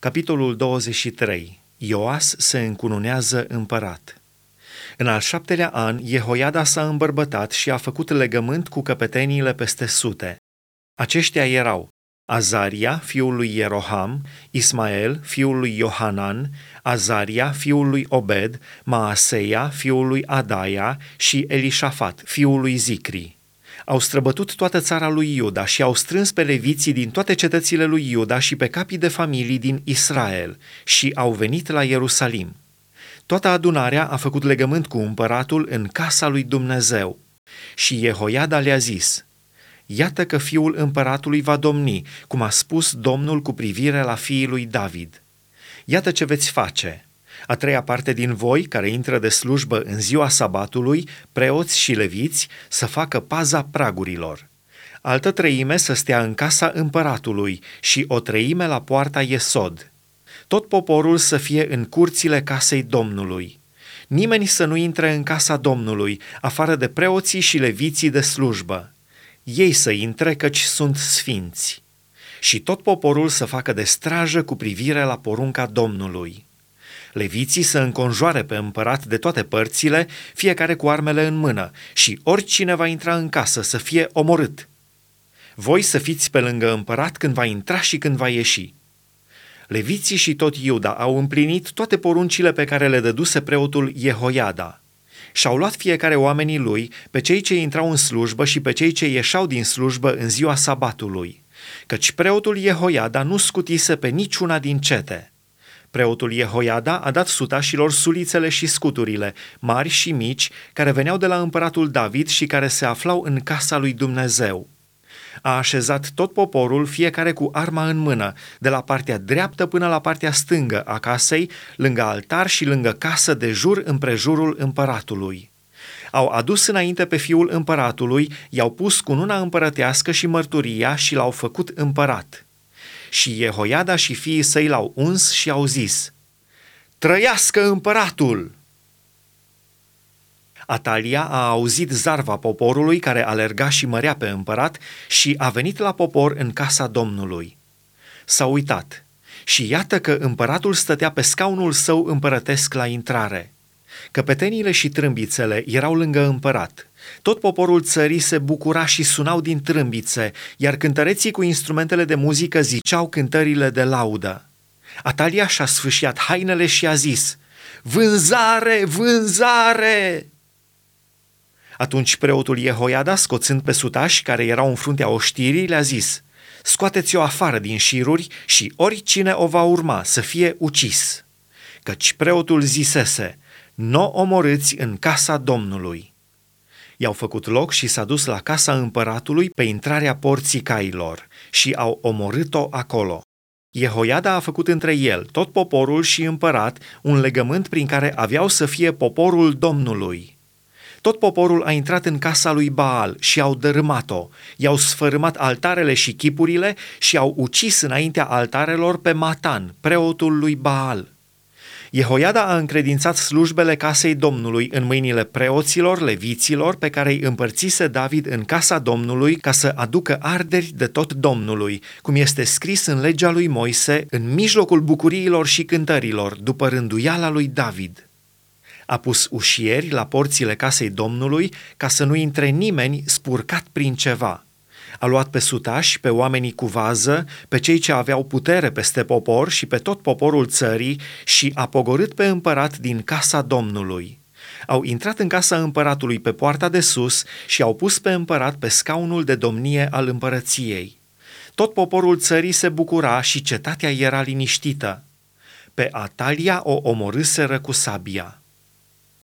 Capitolul 23. Ioas se încununează împărat. În al șaptelea an, Jehoiada s-a îmbărbătat și a făcut legământ cu căpeteniile peste sute. Aceștia erau Azaria, fiul lui Ieroham, Ismael, fiul lui Iohanan, Azaria, fiul lui Obed, Maaseia, fiul lui Adaia și Elișafat, fiul lui Zicri au străbătut toată țara lui Iuda și au strâns pe leviții din toate cetățile lui Iuda și pe capii de familii din Israel și au venit la Ierusalim. Toată adunarea a făcut legământ cu împăratul în casa lui Dumnezeu. Și Jehoiada le-a zis, Iată că fiul împăratului va domni, cum a spus Domnul cu privire la fiii lui David. Iată ce veți face – a treia parte din voi, care intră de slujbă în ziua sabatului, preoți și leviți, să facă paza pragurilor. Altă treime să stea în casa împăratului și o treime la poarta Iesod. Tot poporul să fie în curțile casei Domnului. Nimeni să nu intre în casa Domnului, afară de preoții și leviții de slujbă. Ei să intre căci sunt sfinți. Și tot poporul să facă de strajă cu privire la porunca Domnului leviții să înconjoare pe împărat de toate părțile, fiecare cu armele în mână, și oricine va intra în casă să fie omorât. Voi să fiți pe lângă împărat când va intra și când va ieși. Leviții și tot Iuda au împlinit toate poruncile pe care le dăduse preotul Jehoiada. Și-au luat fiecare oamenii lui, pe cei ce intrau în slujbă și pe cei ce ieșeau din slujbă în ziua sabatului, căci preotul Jehoiada nu scutise pe niciuna din cete. Preotul Jehoiada a dat sutașilor sulițele și scuturile, mari și mici, care veneau de la împăratul David și care se aflau în casa lui Dumnezeu. A așezat tot poporul, fiecare cu arma în mână, de la partea dreaptă până la partea stângă a casei, lângă altar și lângă casă de jur împrejurul împăratului. Au adus înainte pe fiul împăratului, i-au pus cununa împărătească și mărturia și l-au făcut împărat și Jehoiada și fiii săi l-au uns și au zis, Trăiască împăratul! Atalia a auzit zarva poporului care alerga și mărea pe împărat și a venit la popor în casa Domnului. S-a uitat și iată că împăratul stătea pe scaunul său împărătesc la intrare. Căpetenile și trâmbițele erau lângă împărat – tot poporul țării se bucura și sunau din trâmbițe, iar cântăreții cu instrumentele de muzică ziceau cântările de laudă. Atalia și-a sfâșiat hainele și a zis, Vânzare, vânzare! Atunci preotul Jehoiada, scoțând pe sutași care erau în fruntea oștirii, le-a zis, Scoateți-o afară din șiruri și oricine o va urma să fie ucis. Căci preotul zisese, Nu omorâți în casa Domnului. I-au făcut loc și s-a dus la casa împăratului pe intrarea porții cailor și au omorât-o acolo. Jehoiada a făcut între el, tot poporul și împărat, un legământ prin care aveau să fie poporul Domnului. Tot poporul a intrat în casa lui Baal și au dărâmat-o, i-au sfărâmat altarele și chipurile și au ucis înaintea altarelor pe Matan, preotul lui Baal. Jehoiada a încredințat slujbele casei Domnului în mâinile preoților, leviților, pe care îi împărțise David în casa Domnului ca să aducă arderi de tot Domnului, cum este scris în legea lui Moise, în mijlocul bucuriilor și cântărilor, după rânduiala lui David. A pus ușieri la porțile casei Domnului ca să nu intre nimeni spurcat prin ceva – a luat pe sutași, pe oamenii cu vază, pe cei ce aveau putere peste popor și pe tot poporul țării și a pogorât pe împărat din casa Domnului. Au intrat în casa împăratului pe poarta de sus și au pus pe împărat pe scaunul de domnie al împărăției. Tot poporul țării se bucura și cetatea era liniștită. Pe Atalia o omorâseră cu sabia.